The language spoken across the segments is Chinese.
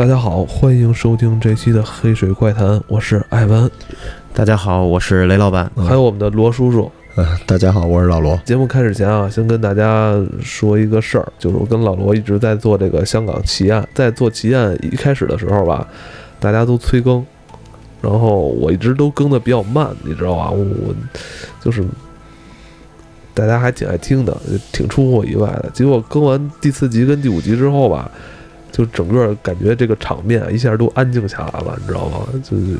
大家好，欢迎收听这期的《黑水怪谈》，我是艾文。大家好，我是雷老板，还有我们的罗叔叔。嗯，大家好，我是老罗。节目开始前啊，先跟大家说一个事儿，就是我跟老罗一直在做这个香港奇案，在做奇案一开始的时候吧，大家都催更，然后我一直都更的比较慢，你知道吧？我就是大家还挺爱听的，挺出乎我意外的。结果更完第四集跟第五集之后吧。就整个感觉这个场面一下都安静下来了，你知道吗？就是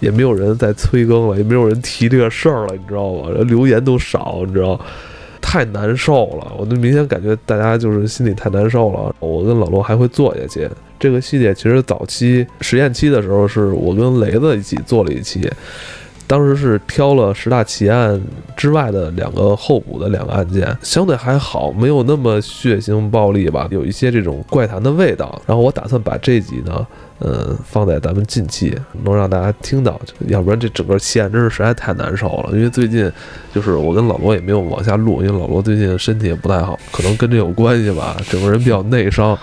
也没有人在催更了，也没有人提这个事儿了，你知道吗？留言都少，你知道，太难受了。我就明显感觉大家就是心里太难受了。我跟老罗还会做下去。这个系列其实早期实验期的时候，是我跟雷子一起做了一期。当时是挑了十大奇案之外的两个候补的两个案件，相对还好，没有那么血腥暴力吧，有一些这种怪谈的味道。然后我打算把这集呢，嗯，放在咱们近期能让大家听到，要不然这整个奇案真是实在太难受了。因为最近就是我跟老罗也没有往下录，因为老罗最近身体也不太好，可能跟这有关系吧，整个人比较内伤。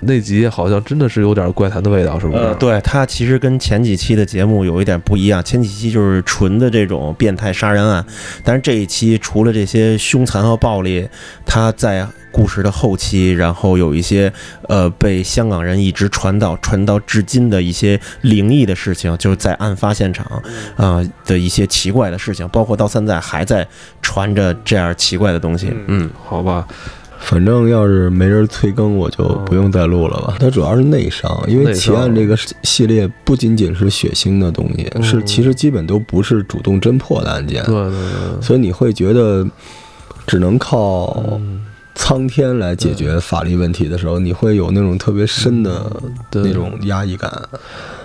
那集好像真的是有点怪谈的味道，是不是？对，它其实跟前几期的节目有一点不一样。前几期就是纯的这种变态杀人案，但是这一期除了这些凶残和暴力，它在故事的后期，然后有一些呃被香港人一直传到传到至今的一些灵异的事情，就是在案发现场啊的一些奇怪的事情，包括到现在还在传着这样奇怪的东西。嗯，好吧。反正要是没人催更，我就不用再录了吧。它主要是内伤，因为奇案这个系列不仅仅是血腥的东西，是其实基本都不是主动侦破的案件。对对对。所以你会觉得只能靠苍天来解决法律问题的时候，你会有那种特别深的那种压抑感。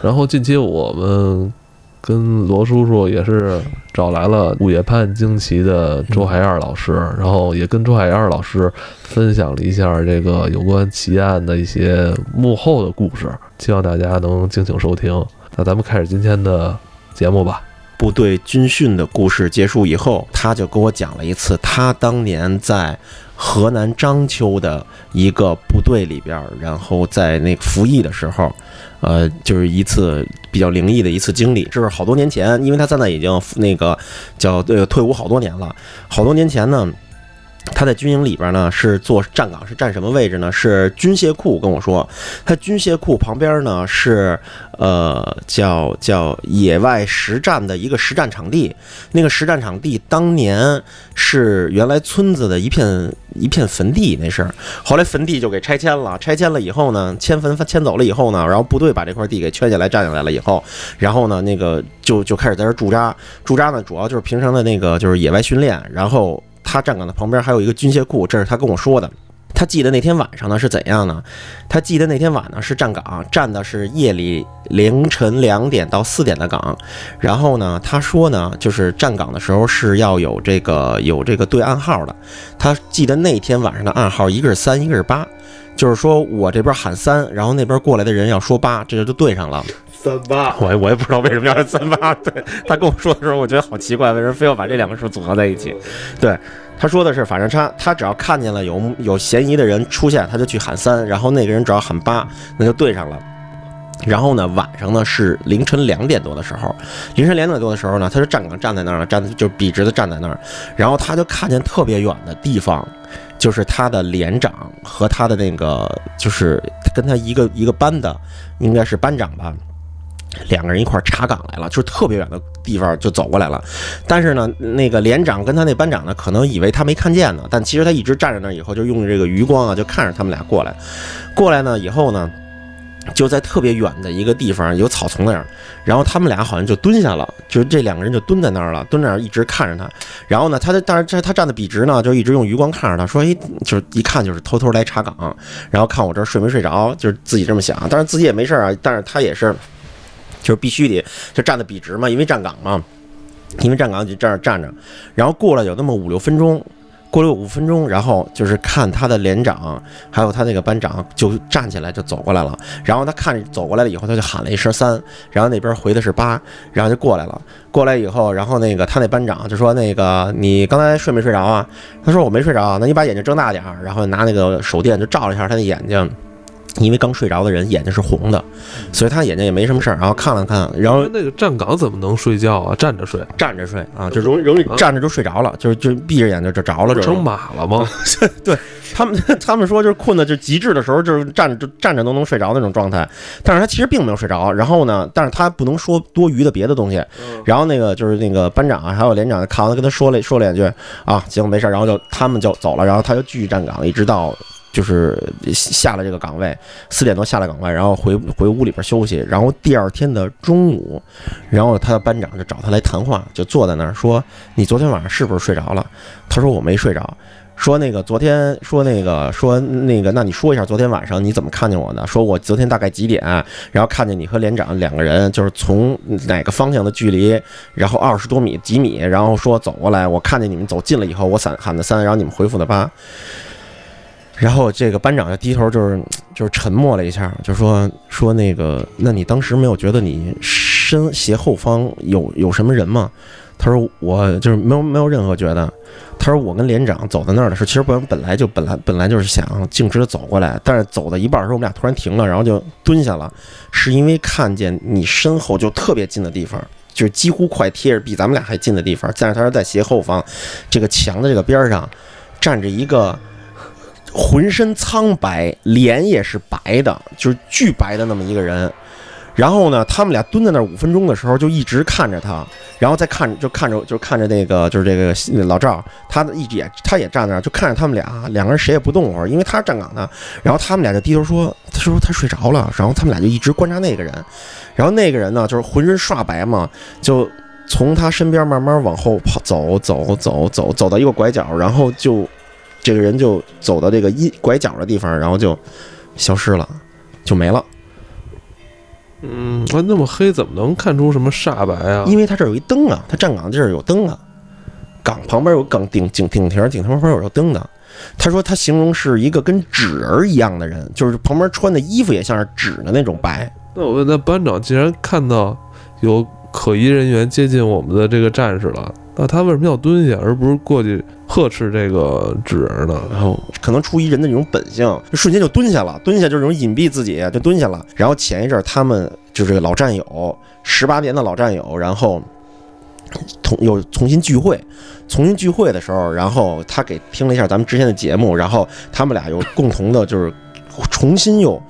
然后近期我们。跟罗叔叔也是找来了《午夜判惊奇》的周海燕老师，然后也跟周海燕老师分享了一下这个有关奇案的一些幕后的故事，希望大家能敬请收听。那咱们开始今天的节目吧。部队军训的故事结束以后，他就跟我讲了一次他当年在河南章丘的一个部队里边，然后在那服役的时候。呃，就是一次比较灵异的一次经历，这是好多年前，因为他现在已经那个叫呃退伍好多年了，好多年前呢。他在军营里边呢，是做站岗，是站什么位置呢？是军械库。跟我说，他军械库旁边呢是呃叫叫野外实战的一个实战场地。那个实战场地当年是原来村子的一片一片坟地，那是后来坟地就给拆迁了。拆迁了以后呢，迁坟迁走了以后呢，然后部队把这块地给圈下来占下来了以后，然后呢那个就就开始在这驻扎。驻扎呢主要就是平常的那个就是野外训练，然后。他站岗的旁边还有一个军械库，这是他跟我说的。他记得那天晚上呢是怎样呢？他记得那天晚上是站岗，站的是夜里凌晨两点到四点的岗。然后呢，他说呢，就是站岗的时候是要有这个有这个对暗号的。他记得那天晚上的暗号，一个是三，一个是八，就是说我这边喊三，然后那边过来的人要说八，这就就对上了。三八，我我也不知道为什么要是三八。对他跟我说的时候，我觉得好奇怪，为什么非要把这两个数组合在一起？对他说的是，反正他他只要看见了有有嫌疑的人出现，他就去喊三，然后那个人只要喊八，那就对上了。然后呢，晚上呢是凌晨两点多的时候，凌晨两点多的时候呢，他就站岗站在那儿了，站就笔直的站在那儿，然后他就看见特别远的地方，就是他的连长和他的那个就是跟他一个一个班的，应该是班长吧。两个人一块查岗来了，就是特别远的地方就走过来了。但是呢，那个连长跟他那班长呢，可能以为他没看见呢。但其实他一直站在那儿，以后就用这个余光啊，就看着他们俩过来。过来呢以后呢，就在特别远的一个地方有草丛那儿，然后他们俩好像就蹲下了，就是这两个人就蹲在那儿了，蹲那儿一直看着他。然后呢，他但是这他站的笔直呢，就一直用余光看着他，说：“哎，就是一看就是偷偷来查岗，然后看我这儿睡没睡着，就是自己这么想。当然自己也没事儿啊，但是他也是。”就是必须得就站得笔直嘛，因为站岗嘛，因为站岗就这样站着，然后过了有那么五六分钟，过了五分钟，然后就是看他的连长还有他那个班长就站起来就走过来了，然后他看走过来了以后，他就喊了一声三，然后那边回的是八，然后就过来了，过来以后，然后那个他那班长就说那个你刚才睡没睡着啊？他说我没睡着，那你把眼睛睁大点儿，然后拿那个手电就照了一下他的眼睛。因为刚睡着的人眼睛是红的，所以他眼睛也没什么事儿。然后看了看，然后那个站岗怎么能睡觉啊？站着睡，站着睡啊，就容易容易站着就睡着了，就是就闭着眼睛就着了，就成马了吗？对他们，他们说就是困的就极致的时候，就是站着就站着都能睡着那种状态。但是他其实并没有睡着。然后呢，但是他不能说多余的别的东西。然后那个就是那个班长啊，还有连长看完跟他说了说了两句啊，行没事。然后就他们就走了，然后他就继续站岗，一直到。就是下了这个岗位，四点多下了岗位，然后回回屋里边休息。然后第二天的中午，然后他的班长就找他来谈话，就坐在那儿说：“你昨天晚上是不是睡着了？”他说：“我没睡着。”说那个昨天说那个说那个，那你说一下昨天晚上你怎么看见我的？说我昨天大概几点，然后看见你和连长两个人，就是从哪个方向的距离，然后二十多米几米，然后说走过来，我看见你们走近了以后，我喊喊的三，然后你们回复的八。然后这个班长就低头，就是 就是沉默了一下，就说说那个，那你当时没有觉得你身斜后方有有什么人吗？他说我就是没有没有任何觉得。他说我跟连长走到那儿的时候，其实本本来就本来本来就是想径直的走过来，但是走到一半的时候，我们俩突然停了，然后就蹲下了，是因为看见你身后就特别近的地方，就是几乎快贴着比咱们俩还近的地方，但是他说在斜后方这个墙的这个边上站着一个。浑身苍白，脸也是白的，就是巨白的那么一个人。然后呢，他们俩蹲在那儿五分钟的时候，就一直看着他，然后再看，就看着，就看着那个，就是这个老赵，他一直也，他也站那儿，就看着他们俩，两个人谁也不动会儿，因为他站岗的。然后他们俩就低头说，他说他睡着了。然后他们俩就一直观察那个人。然后那个人呢，就是浑身刷白嘛，就从他身边慢慢往后跑，走走走走，走到一个拐角，然后就。这个人就走到这个一拐角的地方，然后就消失了，就没了。嗯，啊，那么黑怎么能看出什么煞白啊？因为他这儿有一灯啊，他站岗地儿有灯啊，岗旁边有岗顶顶顶亭，顶亭旁边有灯的。他说他形容是一个跟纸人一样的人，就是旁边穿的衣服也像是纸的那种白。那我问，那班长既然看到有可疑人员接近我们的这个战士了？那他为什么要蹲下，而不是过去呵斥这个纸人呢？然后可能出于人的那种本性，就瞬间就蹲下了。蹲下就是这种隐蔽自己，就蹲下了。然后前一阵他们就这个老战友，十八年的老战友，然后同又重新聚会。重新聚会的时候，然后他给听了一下咱们之前的节目，然后他们俩又共同的，就是重新又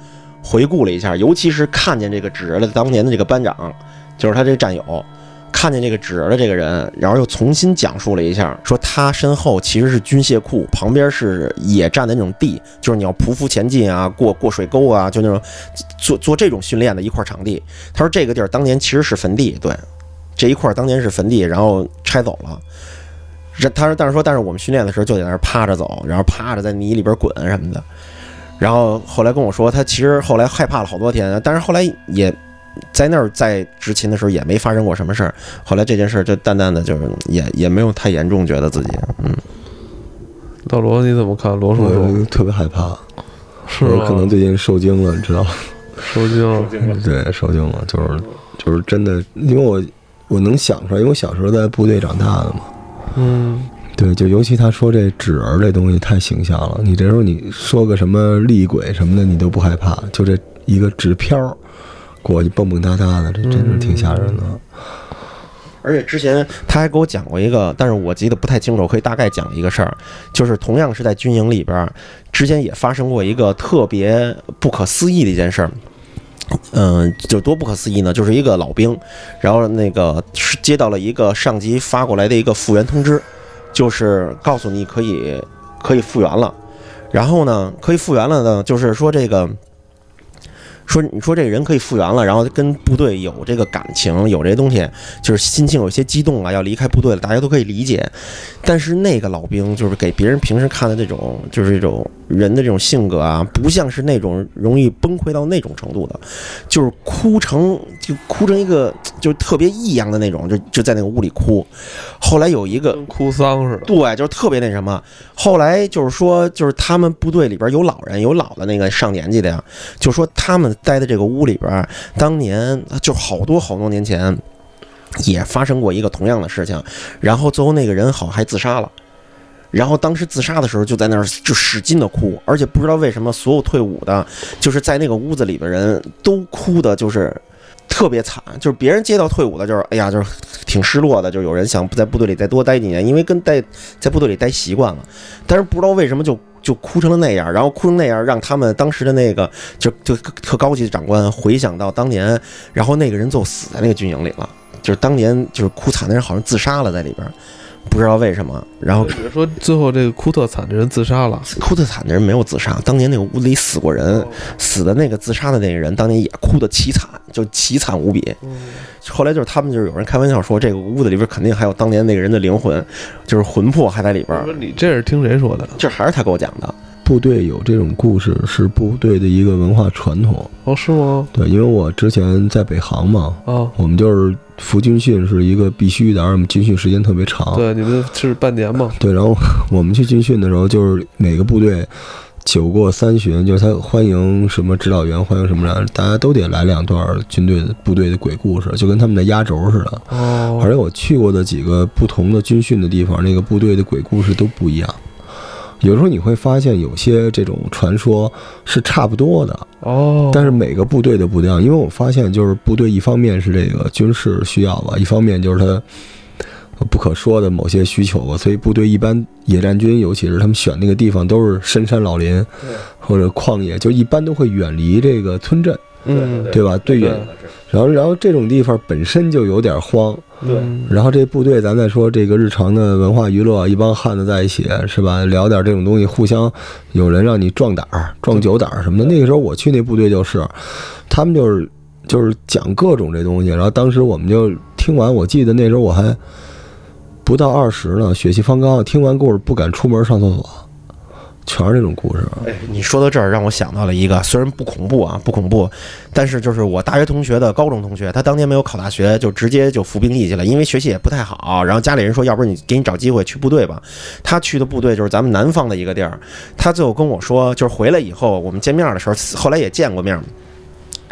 回顾了一下，尤其是看见这个纸人的当年的这个班长，就是他这个战友。看见这个纸人的这个人，然后又重新讲述了一下，说他身后其实是军械库，旁边是野战的那种地，就是你要匍匐前进啊，过过水沟啊，就那种做 做这种训练的一块场地。他说这个地儿当年其实是坟地，对，这一块当年是坟地，然后拆走了。他说，但是说，但是我们训练的时候就在那儿趴着走，然后趴着在泥里边滚什么的。然后后来跟我说，他其实后来害怕了好多天，但是后来也。在那儿在执勤的时候也没发生过什么事儿，后来这件事儿就淡淡的，就是也也没有太严重，觉得自己嗯。老罗你怎么看？罗叔叔特别害怕，是可能最近受惊了，你知道吗？受惊了，对，受惊了，就是就是真的，因为我我能想出来，因为我小时候在部队长大的嘛。嗯，对，就尤其他说这纸儿这东西太形象了，你这时候你说个什么厉鬼什么的，你都不害怕，就这一个纸飘。过去蹦蹦哒哒的，这真是挺吓人的。而且之前他还给我讲过一个，但是我记得不太清楚，我可以大概讲一个事儿，就是同样是在军营里边，之前也发生过一个特别不可思议的一件事儿。嗯，就多不可思议呢，就是一个老兵，然后那个是接到了一个上级发过来的一个复员通知，就是告诉你可以可以复员了。然后呢，可以复员了呢，就是说这个。说你说这个人可以复原了，然后跟部队有这个感情，有这些东西，就是心情有些激动啊，要离开部队了，大家都可以理解。但是那个老兵就是给别人平时看的这种，就是这种人的这种性格啊，不像是那种容易崩溃到那种程度的，就是哭成就哭成一个就特别异样的那种，就就在那个屋里哭。后来有一个哭丧似的，对，就是特别那什么。后来就是说，就是他们部队里边有老人，有老的那个上年纪的呀，就说他们。待的这个屋里边，当年就好多好多年前，也发生过一个同样的事情，然后最后那个人好还自杀了，然后当时自杀的时候就在那儿就使劲的哭，而且不知道为什么所有退伍的，就是在那个屋子里的人都哭的，就是特别惨。就是别人接到退伍的，就是哎呀，就是挺失落的，就是有人想在部队里再多待几年，因为跟待在部队里待习惯了，但是不知道为什么就就哭成了那样，然后哭成那样，让他们当时的那个就就特高级的长官回想到当年，然后那个人就死在那个军营里了，就是当年就是哭惨的人好像自杀了在里边。不知道为什么，然后比如说最后这个哭特惨的人自杀了，哭特惨的人没有自杀。当年那个屋子里死过人，死的那个自杀的那个人，当年也哭得凄惨，就凄惨无比。后来就是他们就是有人开玩笑说，这个屋子里边肯定还有当年那个人的灵魂，就是魂魄还在里边。你这是听谁说的？这还是他给我讲的。部队有这种故事是部队的一个文化传统哦，是吗？对，因为我之前在北航嘛，啊，我们就是服军训是一个必须的，而我们军训时间特别长。对，你们是半年嘛？对，然后我们去军训的时候，就是每个部队酒过三巡，就是他欢迎什么指导员，欢迎什么人，大家都得来两段军队的部队的鬼故事，就跟他们的压轴似的。哦，而且我去过的几个不同的军训的地方，那个部队的鬼故事都不一样。有时候你会发现有些这种传说是差不多的哦，但是每个部队的不一样。因为我发现，就是部队一方面是这个军事需要吧，一方面就是它不可说的某些需求吧。所以部队一般野战军，尤其是他们选那个地方都是深山老林或者旷野，就一般都会远离这个村镇，嗯，对吧？对远，然后然后这种地方本身就有点荒。对，然后这部队，咱再说这个日常的文化娱乐，一帮汉子在一起，是吧？聊点这种东西，互相有人让你壮胆儿、壮酒胆儿什么的。那个时候我去那部队就是，他们就是就是讲各种这东西。然后当时我们就听完，我记得那时候我还不到二十呢，血气方刚，听完故事不敢出门上厕所。全是这种故事。哎，你说到这儿，让我想到了一个，虽然不恐怖啊，不恐怖，但是就是我大学同学的高中同学，他当年没有考大学，就直接就服兵役去了，因为学习也不太好。然后家里人说，要不然你给你找机会去部队吧。他去的部队就是咱们南方的一个地儿。他最后跟我说，就是回来以后，我们见面的时候，后来也见过面。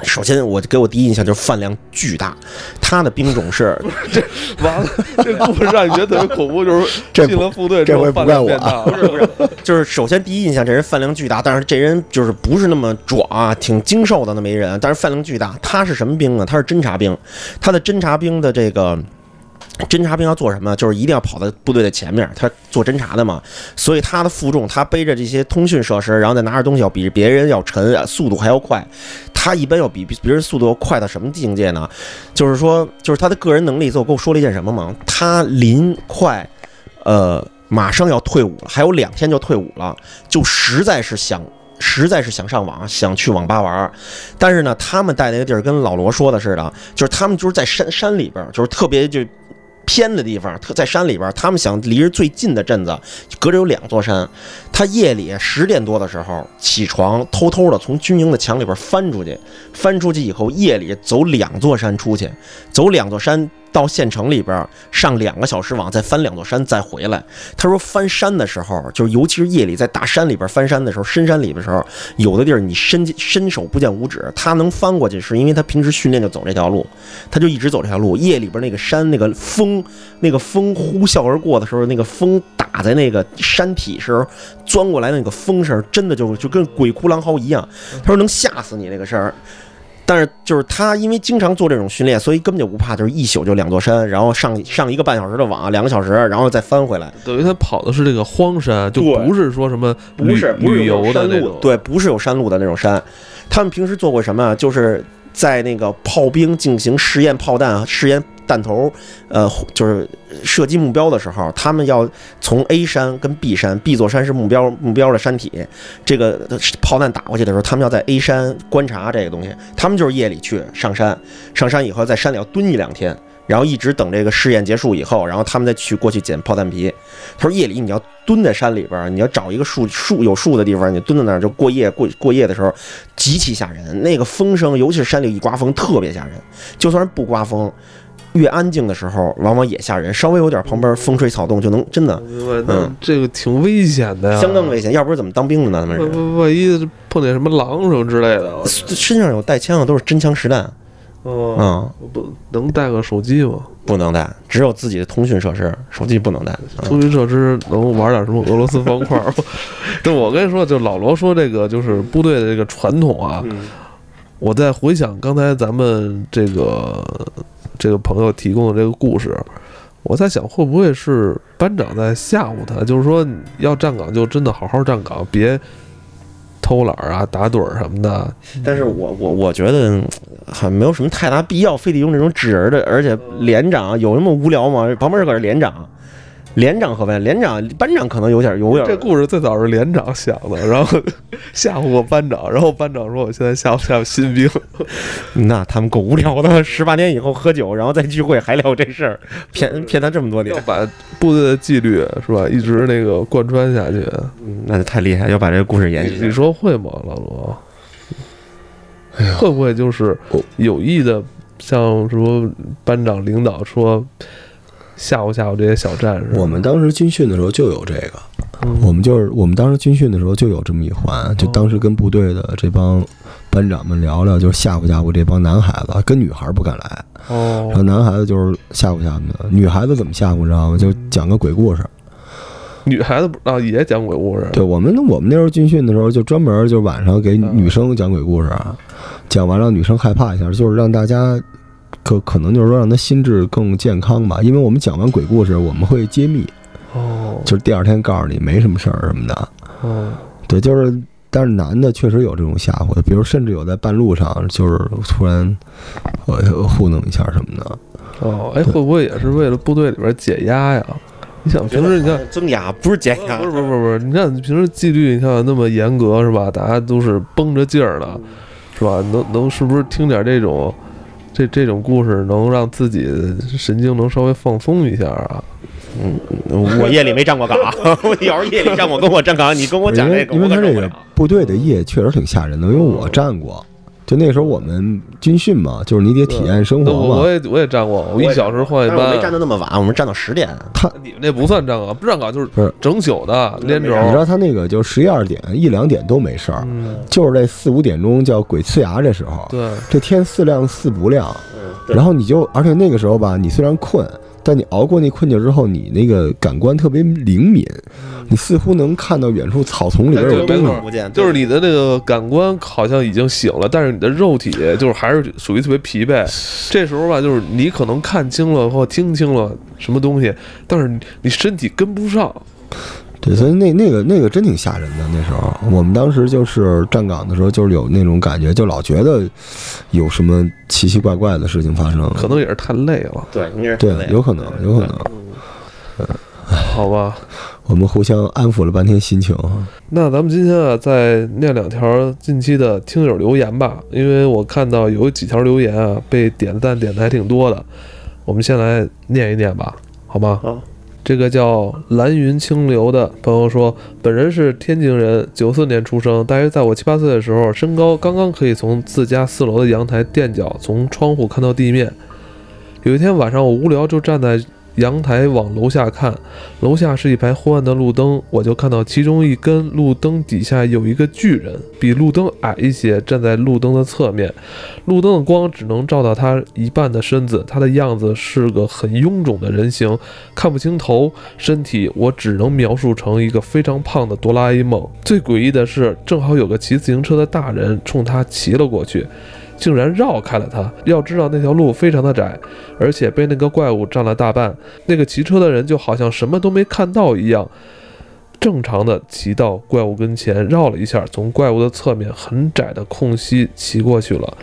首先，我给我第一印象就是饭量巨大，他的兵种是 这完了，这部分让你觉得特别恐怖，就是 进了部队这回不怪我，不是不是，就是首先第一印象，这人饭量巨大，但是这人就是不是那么壮啊，挺精瘦的那么一人，但是饭量巨大。他是什么兵呢？他是侦察兵，他的侦察兵的这个。侦察兵要做什么？就是一定要跑到部队的前面，他做侦察的嘛。所以他的负重，他背着这些通讯设施，然后再拿着东西，要比别人要沉，速度还要快。他一般要比别人速度要快到什么境界呢？就是说，就是他的个人能力。最后跟我说了一件什么吗？他临快，呃，马上要退伍了，还有两天就退伍了，就实在是想，实在是想上网，想去网吧玩。但是呢，他们在那个地儿跟老罗说的似的，就是他们就是在山山里边，就是特别就。偏的地方，特在山里边，他们想离着最近的镇子，隔着有两座山。他夜里十点多的时候起床，偷偷的从军营的墙里边翻出去，翻出去以后，夜里走两座山出去，走两座山。到县城里边上两个小时网，再翻两座山再回来。他说翻山的时候，就是尤其是夜里在大山里边翻山的时候，深山里的时候，有的地儿你伸伸手不见五指。他能翻过去，是因为他平时训练就走这条路，他就一直走这条路。夜里边那个山，那个风，那个风呼啸而过的时候，那个风打在那个山体时候，钻过来那个风声，真的就就跟鬼哭狼嚎一样。他说能吓死你那个声儿。但是就是他，因为经常做这种训练，所以根本就不怕，就是一宿就两座山，然后上上一个半小时的网，两个小时，然后再翻回来。等于他跑的是这个荒山，就不是说什么不是旅游的那种，对，不是有山路的那种山。他们平时做过什么？就是在那个炮兵进行试验炮弹、试验。弹头，呃，就是射击目标的时候，他们要从 A 山跟 B 山，B 座山是目标目标的山体，这个炮弹打过去的时候，他们要在 A 山观察这个东西。他们就是夜里去上山，上山以后在山里要蹲一两天，然后一直等这个试验结束以后，然后他们再去过去捡炮弹皮。他说夜里你要蹲在山里边，你要找一个树树有树的地方，你蹲在那儿就过夜过过夜的时候极其吓人，那个风声，尤其是山里一刮风特别吓人，就算是不刮风。越安静的时候，往往也吓人。稍微有点旁边风吹草动，就能真的，嗯，这个挺危险的呀，相当危险。要不是怎么当兵的呢？他们万一碰见什么狼什么之类的，身上有带枪的都是真枪实弹。哦，嗯，不能带个手机吗？不能带，只有自己的通讯设施，手机不能带。嗯通讯设施能玩点什么俄罗斯方块儿吗？对，我跟你说，就老罗说这个就是部队的这个传统啊，嗯我在回想刚才咱们这个这个朋友提供的这个故事，我在想会不会是班长在吓唬他，就是说要站岗就真的好好站岗，别偷懒啊、打盹儿什么的。但是我我我觉得还没有什么太大必要，非得用这种纸人的，而且连长有那么无聊吗？旁边搁着连长，连长和班连长班长可能有点有点这故事最早是连长想的，然后 吓唬过班长，然后班长说：“我现在吓唬吓唬新兵。那他们够无聊的，十八年以后喝酒，然后再聚会还聊这事儿，骗骗他这么多”年要，把部队的纪律是吧，一直那个贯穿下去。嗯那就太厉害，要把这个故事延续你。说会吗，老罗？会不会就是有意的，像什么班长领导说吓唬吓唬这些小战士？我们当时军训的时候就有这个，嗯我们就是我们当时军训的时候就有这么一环，就当时跟部队的这帮班长们聊聊，就是吓唬吓唬这帮男孩子，跟女孩不敢来，然后哦，男孩子就是吓唬吓唬的，女孩子怎么吓唬你知道吗？就讲个鬼故事。女孩子不啊也讲鬼故事？对我们，我们那时候军训的时候，就专门就晚上给女生讲鬼故事，啊，讲完让女生害怕一下，就是让大家可可能就是说让他心智更健康吧。因为我们讲完鬼故事，我们会揭秘，哦，就是第二天告诉你没什么事儿什么的。哦，对，就是，但是男的确实有这种吓唬的，比如甚至有在半路上就是突然呃糊弄一下什么的。哦，哎，会不会也是为了部队里边解压呀？你想平时你看。增压不是减压，不是不是不是不是，你看平时纪律，你看那么严格是吧？大家都是绷着劲儿的，是吧？能能是不是听点这种这这种故事，能让自己神经能稍微放松一下啊？嗯我夜里没站过岗，我要是夜里站过跟我站岗，你跟我讲这个，因为他这个我可受不了。部队的夜确实挺吓人的，因为我站过。就那时候我们军训嘛，就是你得体验生活嘛我我。也我也站过，我一小时换一班我没。站到那么晚，我们站到十点。他你们那不算站岗，不站岗就是不是整宿的连轴。你知道他那个就十一二点一两点都没事儿，嗯，就是这四五点钟叫鬼呲牙这时候，对，这天似亮似不亮，然后你就而且那个时候吧，你虽然困，但你熬过那困境之后，你那个感官特别灵敏，你似乎能看到远处草丛里边有东西就是你的那个感官好像已经醒了，但是你的肉体就是还是属于特别疲惫。这时候吧，就是你可能看清了或听清了什么东西，但是你你身体跟不上。对，所以那那个那个真挺吓人的。那时候我们当时就是站岗的时候，就是有那种感觉，就老觉得有什么奇奇怪怪的事情发生。可能也是太累了，对，应该是对累，有可能，有可能。嗯好吧？我们互相安抚了半天心情。那咱们今天啊，再念两条近期的听友留言吧，因为我看到有几条留言啊被点赞点的还挺多的，我们先来念一念吧，好吗？好。这个叫蓝云清流的朋友说，本人是天津人，九四年出生，大约在我七八岁的时候，身高刚刚可以从自家四楼的阳台垫脚从窗户看到地面。有一天晚上，我无聊就站在阳台往楼下看，楼下是一排昏暗的路灯，我就看到其中一根路灯底下有一个巨人，比路灯矮一些，站在路灯的侧面，路灯的光只能照到他一半的身子，他的样子是个很臃肿的人形，看不清头，身体我只能描述成一个非常胖的哆啦 A 梦。最诡异的是，正好有个骑自行车的大人冲他骑了过去。竟然绕开了他。要知道那条路非常的窄，而且被那个怪物占了大半。那个骑车的人就好像什么都没看到一样，正常的骑到怪物跟前，绕了一下，从怪物的侧面很窄的空隙骑过去了。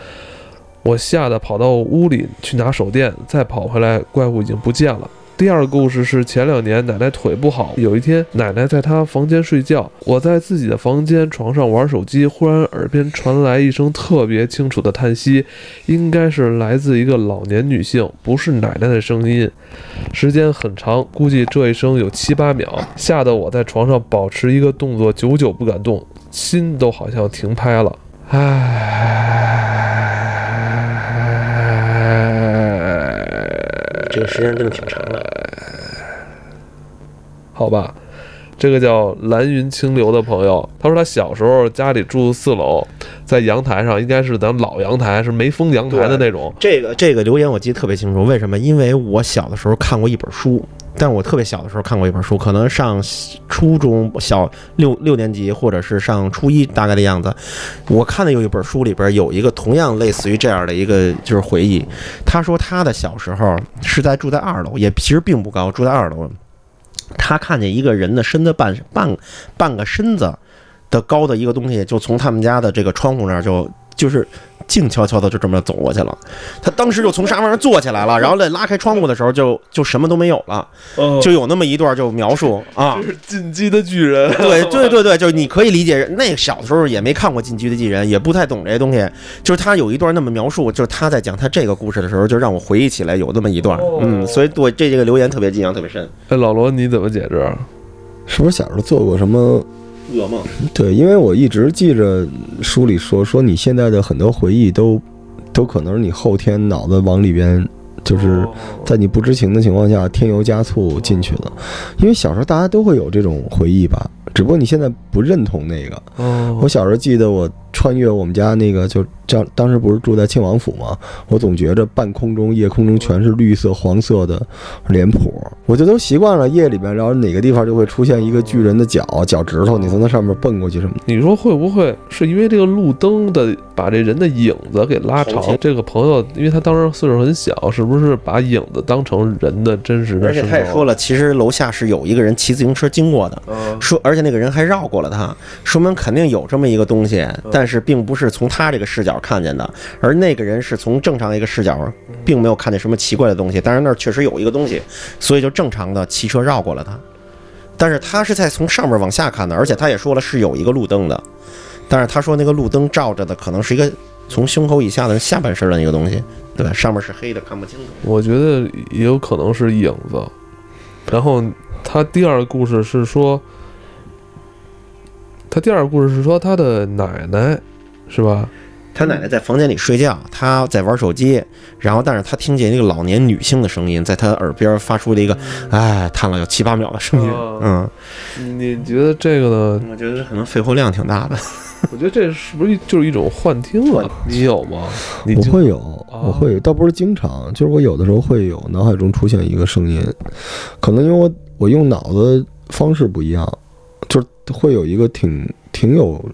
我吓得跑到屋里去拿手电，再跑回来，怪物已经不见了。第二个故事是前两年奶奶腿不好，有一天奶奶在她房间睡觉，我在自己的房间床上玩手机，忽然耳边传来一声特别清楚的叹息，应该是来自一个老年女性，不是奶奶的声音。时间很长，估计这一声有七八秒，吓得我在床上保持一个动作久久不敢动，心都好像停拍了。唉，这个时间真的挺长的。好吧，这个叫蓝云清流的朋友，他说他小时候家里住四楼，在阳台上，应该是咱老阳台，是没封阳台的那种。这个这个留言我记得特别清楚，为什么？因为我小的时候看过一本书，但我特别小的时候看过一本书，可能上初中小六六年级或者是上初一大概的样子。我看的有一本书里边有一个同样类似于这样的一个就是回忆，他说他的小时候是在住在二楼，也其实并不高，住在二楼。他看见一个人的身子半半半个身子的高的一个东西，就从他们家的这个窗户那儿就就是静悄悄的就这么走过去了。他当时就从沙发上坐起来了，然后在拉开窗户的时候就就什么都没有了，哦就有那么一段就描述啊这。是进击的巨人。对对对对，就是你可以理解，那个小的时候也没看过《进击的巨人》，也不太懂这些东西。就是他有一段那么描述，就是他在讲他这个故事的时候，就让我回忆起来有那么一段。嗯，所以对这这个留言特别印象特别深。哎，老罗你怎么解释？是不是小时候做过什么？噩梦，对，因为我一直记着书里说，说你现在的很多回忆都都可能是你后天脑子往里边，就是在你不知情的情况下添油加醋进去的。因为小时候大家都会有这种回忆吧，只不过你现在不认同那个。哦，我小时候记得我穿越我们家那个，就这样，当时不是住在庆王府吗？我总觉着半空中、夜空中全是绿色、黄色的脸谱，我就都习惯了夜里边，然后哪个地方就会出现一个巨人的脚、脚趾头，你从那上面蹦过去什么的。你说会不会是因为这个路灯的把这人的影子给拉长？这个朋友，因为他当时岁数很小，是不是把影子当成人的真实的而且？他也说了，其实楼下是有一个人骑自行车经过的。嗯，说，而且那个人还绕过了他，说明肯定有这么一个东西，但是并不是从他这个视角看见的，而那个人是从正常一个视角，并没有看见什么奇怪的东西，但是那儿确实有一个东西，所以就正常的骑车绕过了他，但是他是在从上面往下看的，而且他也说了是有一个路灯的，但是他说那个路灯照着的可能是一个从胸口以下的下半身的一个东西，对，上面是黑的，看不清楚。我觉得也有可能是影子。然后他第二个故事是说，他第二个故事是说他的奶奶，是吧？他奶奶在房间里睡觉，他在玩手机，然后但是他听见一个老年女性的声音在他耳边发出了一个哎叹了有七八秒的声音，哦嗯，你觉得这个呢？我觉得可能肺活量挺大的。我觉得这是不是就是一种幻听啊？你有吗？你就我会有，我会有，倒不是经常，就是我有的时候会有脑海中出现一个声音，可能因为我我用脑子方式不一样，就是会有一个挺挺有，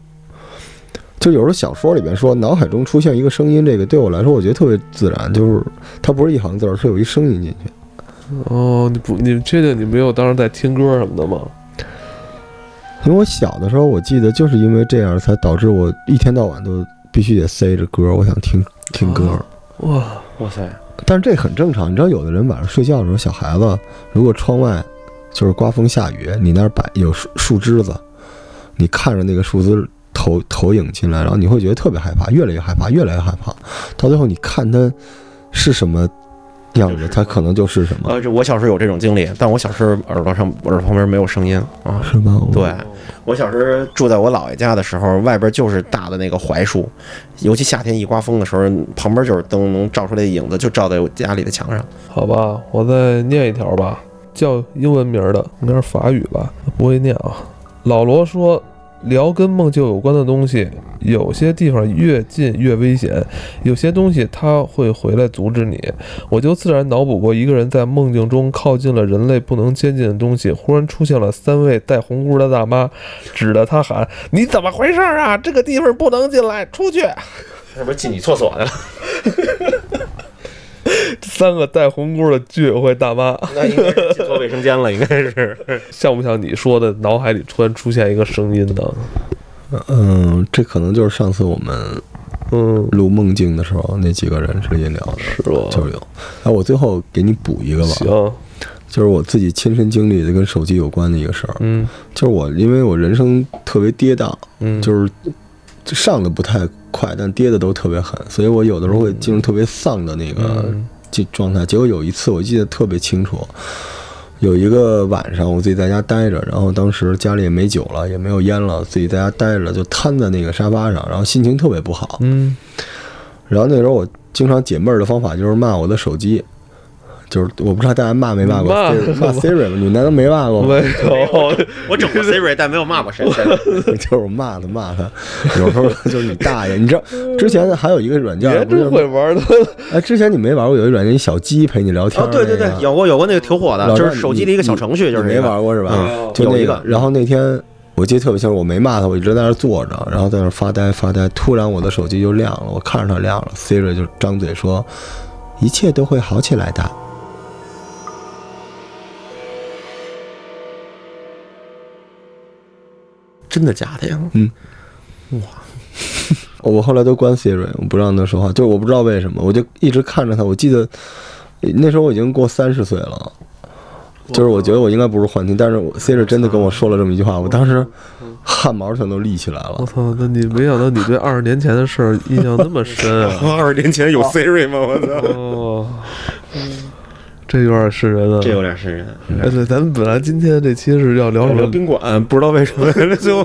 就有时候小说里边说脑海中出现一个声音，这个对我来说我觉得特别自然，就是它不是一行字儿，是有一声音进去。哦，你不，你确定你没有当时在听歌什么的吗？因为我小的时候，我记得就是因为这样，才导致我一天到晚都必须得塞着歌，我想听听歌。哇，哇塞，但是这很正常，你知道，有的人晚上睡觉的时候，小孩子如果窗外就是刮风下雨，你那儿摆有树树枝子，你看着那个树枝投投影进来，然后你会觉得特别害怕，越来越害怕，越来越害怕，到最后你看它是什么样子，它可能就是什么，呃，这我小时候有这种经历，但我小时候耳朵上耳朵旁边没有声音啊。是吗？对我小时候住在我姥爷家的时候，外边就是大的那个槐树，尤其夏天一刮风的时候，旁边就是灯，能照出来的影子，就照在我家里的墙上。好吧，我再念一条吧，叫英文名的，应该是法语吧，不会念啊。老罗说，聊跟梦境有关的东西，有些地方越近越危险，有些东西它会回来阻止你。我就自然脑补过一个人在梦境中靠近了人类不能接近的东西，忽然出现了三位戴红箍的大妈，指着他喊：“你怎么回事啊？这个地方不能进来，出去！” 是不是进女厕所去了？三个戴红箍的居委会大妈，那应该是进错卫生间了，应该是。像不像你说的脑海里突然出现一个声音呢？嗯，这可能就是上次我们嗯，录梦境的时候那几个人之间聊的，是吧？就是有。哎，我最后给你补一个吧，行，就是我自己亲身经历的跟手机有关的一个事儿，嗯就是我因为我人生特别跌宕，嗯，就是上的不太快，但跌的都特别狠，所以我有的时候会进入特别丧的那个就状状态。结果有一次我记得特别清楚，有一个晚上我自己在家待着，然后当时家里也没酒了，也没有烟了，自己在家待着就瘫在那个沙发上，然后心情特别不好。嗯然后那时候我经常解闷儿的方法就是骂我的手机，就是我不知道大家骂没骂过骂 Siri 骂 Siri 吗？你们难道没骂过吗？没有，我整过 Siri，但没有骂过谁。就是骂他骂他，有时候就是你大爷。你知道之前还有一个软件，别不是真会玩的。哎，之前你没玩过有一软件，一小鸡陪你聊天哦，儿。对对对，有过有过那个挺火的，就是手机的一个小程序，就是你没玩过是吧？嗯就那个然后那天我记得特别清楚，我没骂他，我一直在那坐着，然后在那发呆发呆。突然我的手机就亮了，我看着它亮了，Siri 就张嘴说：“一切都会好起来的。真的假的呀？嗯，哇 我后来都关 Siri，我不让他说话，就是我不知道为什么，我就一直看着他。我记得那时候我已经过三十岁了，就是我觉得我应该不是幻听，但是我 Siri 真的跟我说了这么一句话，我当时汗毛全都立起来了。我操！那你没想到你对二十年前的事儿印象那么深啊！二十年前有 Siri 吗？我操，哦，这有点瘆人啊！这有点瘆人。哎，对，咱们本来今天这期是要聊什么？宾馆，不知道为什么 最后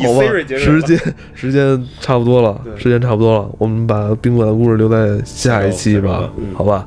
以好吧 Siri 结，束。时间时间差不多了，时间差不多了，我们把宾馆的故事留在下一期吧嗯，好吧？